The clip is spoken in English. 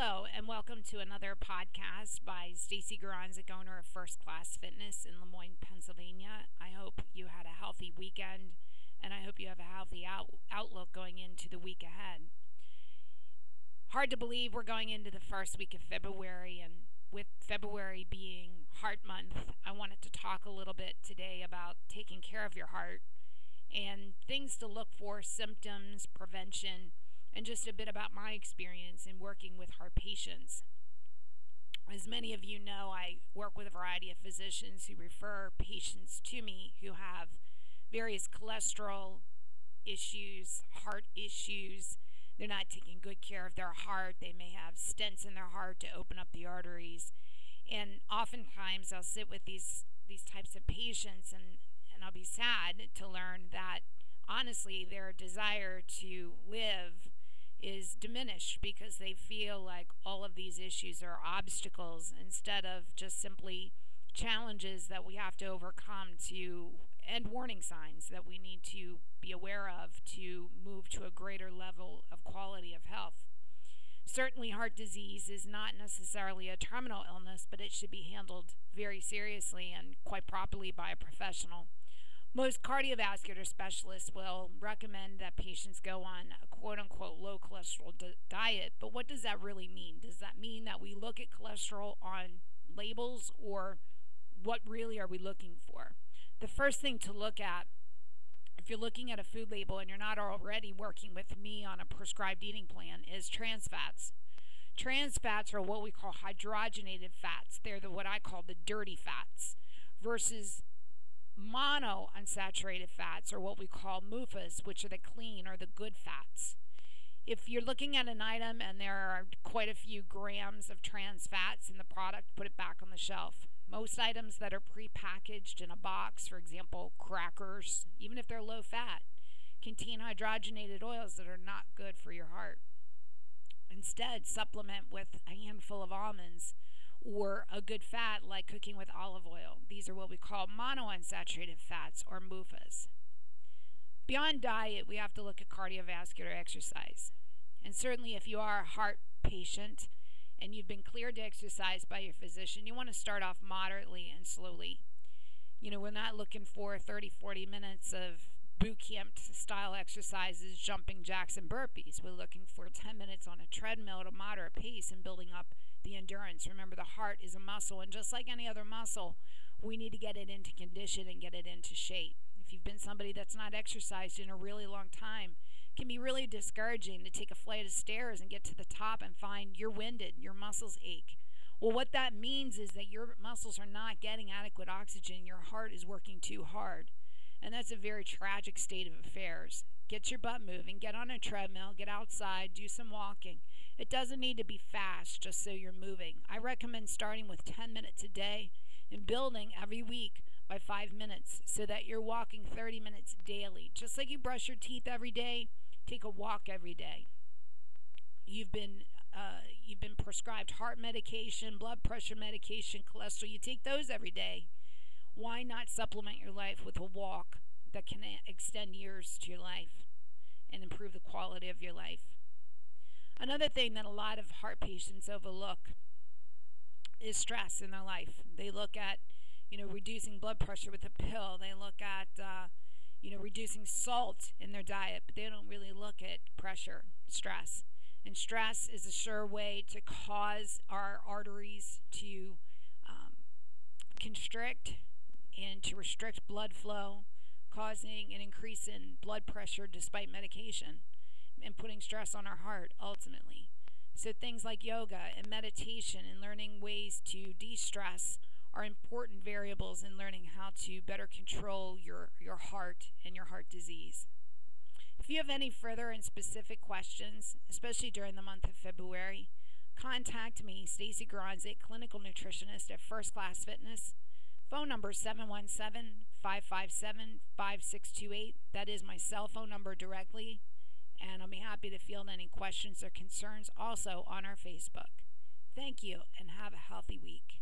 Hello, and welcome to another podcast by Stacy Garanzik, owner of First Class Fitness in Lemoyne, Pennsylvania. I hope you had a healthy weekend, and I hope you have a healthy out- outlook going into the week ahead. Hard to believe we're going into the first week of February, and with February being Heart Month, I wanted to talk a little bit today about taking care of your heart and things to look for, symptoms, prevention and just a bit about my experience in working with heart patients. As many of you know, I work with a variety of physicians who refer patients to me who have various cholesterol issues, heart issues. They're not taking good care of their heart. They may have stents in their heart to open up the arteries. And oftentimes I'll sit with these these types of patients and, and I'll be sad to learn that honestly their desire to live is diminished because they feel like all of these issues are obstacles instead of just simply challenges that we have to overcome to and warning signs that we need to be aware of to move to a greater level of quality of health. Certainly, heart disease is not necessarily a terminal illness, but it should be handled very seriously and quite properly by a professional. Most cardiovascular specialists will recommend that patients go on a quote unquote low cholesterol di- diet, but what does that really mean? Does that mean that we look at cholesterol on labels or what really are we looking for? The first thing to look at if you're looking at a food label and you're not already working with me on a prescribed eating plan is trans fats. Trans fats are what we call hydrogenated fats. They're the what I call the dirty fats versus monounsaturated fats, or what we call MUFAs, which are the clean or the good fats. If you're looking at an item and there are quite a few grams of trans fats in the product, put it back on the shelf. Most items that are prepackaged in a box, for example, crackers, even if they're low fat, contain hydrogenated oils that are not good for your heart. Instead, supplement with a handful of almonds or a good fat like cooking with olive oil. These are what we call monounsaturated fats or MUFAs. Beyond diet, we have to look at cardiovascular exercise. And certainly, if you are a heart patient and you've been cleared to exercise by your physician, you want to start off moderately and slowly. You know, we're not looking for 30, 40 minutes of boot camp style exercises, jumping jacks and burpees. We're looking for 10 minutes on a treadmill at a moderate pace and building up the endurance. Remember, the heart is a muscle, and just like any other muscle, we need to get it into condition and get it into shape. If you've been somebody that's not exercised in a really long time, can be really discouraging to take a flight of stairs and get to the top and find you're winded, your muscles ache. Well, what that means is that your muscles are not getting adequate oxygen, your heart is working too hard. And that's a very tragic state of affairs. Get your butt moving, get on a treadmill, get outside, do some walking. It doesn't need to be fast just so you're moving. I recommend starting with 10 minutes a day and building every week by 5 minutes so that you're walking 30 minutes daily. Just like you brush your teeth every day, take a walk every day. You've been uh, you've been prescribed heart medication, blood pressure medication, cholesterol. You take those every day. Why not supplement your life with a walk that can extend years to your life and improve the quality of your life? Another thing that a lot of heart patients overlook is stress in their life. They look at, you know, reducing blood pressure with a pill. They look at, uh, you know, reducing salt in their diet, but they don't really look at pressure, stress. And stress is a sure way to cause our arteries to um, constrict and to restrict blood flow, causing an increase in blood pressure despite medication and putting stress on our heart ultimately. So, things like yoga and meditation and learning ways to de stress are important variables in learning how to better control your, your heart and your heart disease. If you have any further and specific questions, especially during the month of February, contact me, Stacy Garanzik, clinical nutritionist at First Class Fitness. Phone number 717 557 5628. That is my cell phone number directly and I'll be happy to field any questions or concerns also on our Facebook. Thank you and have a healthy week.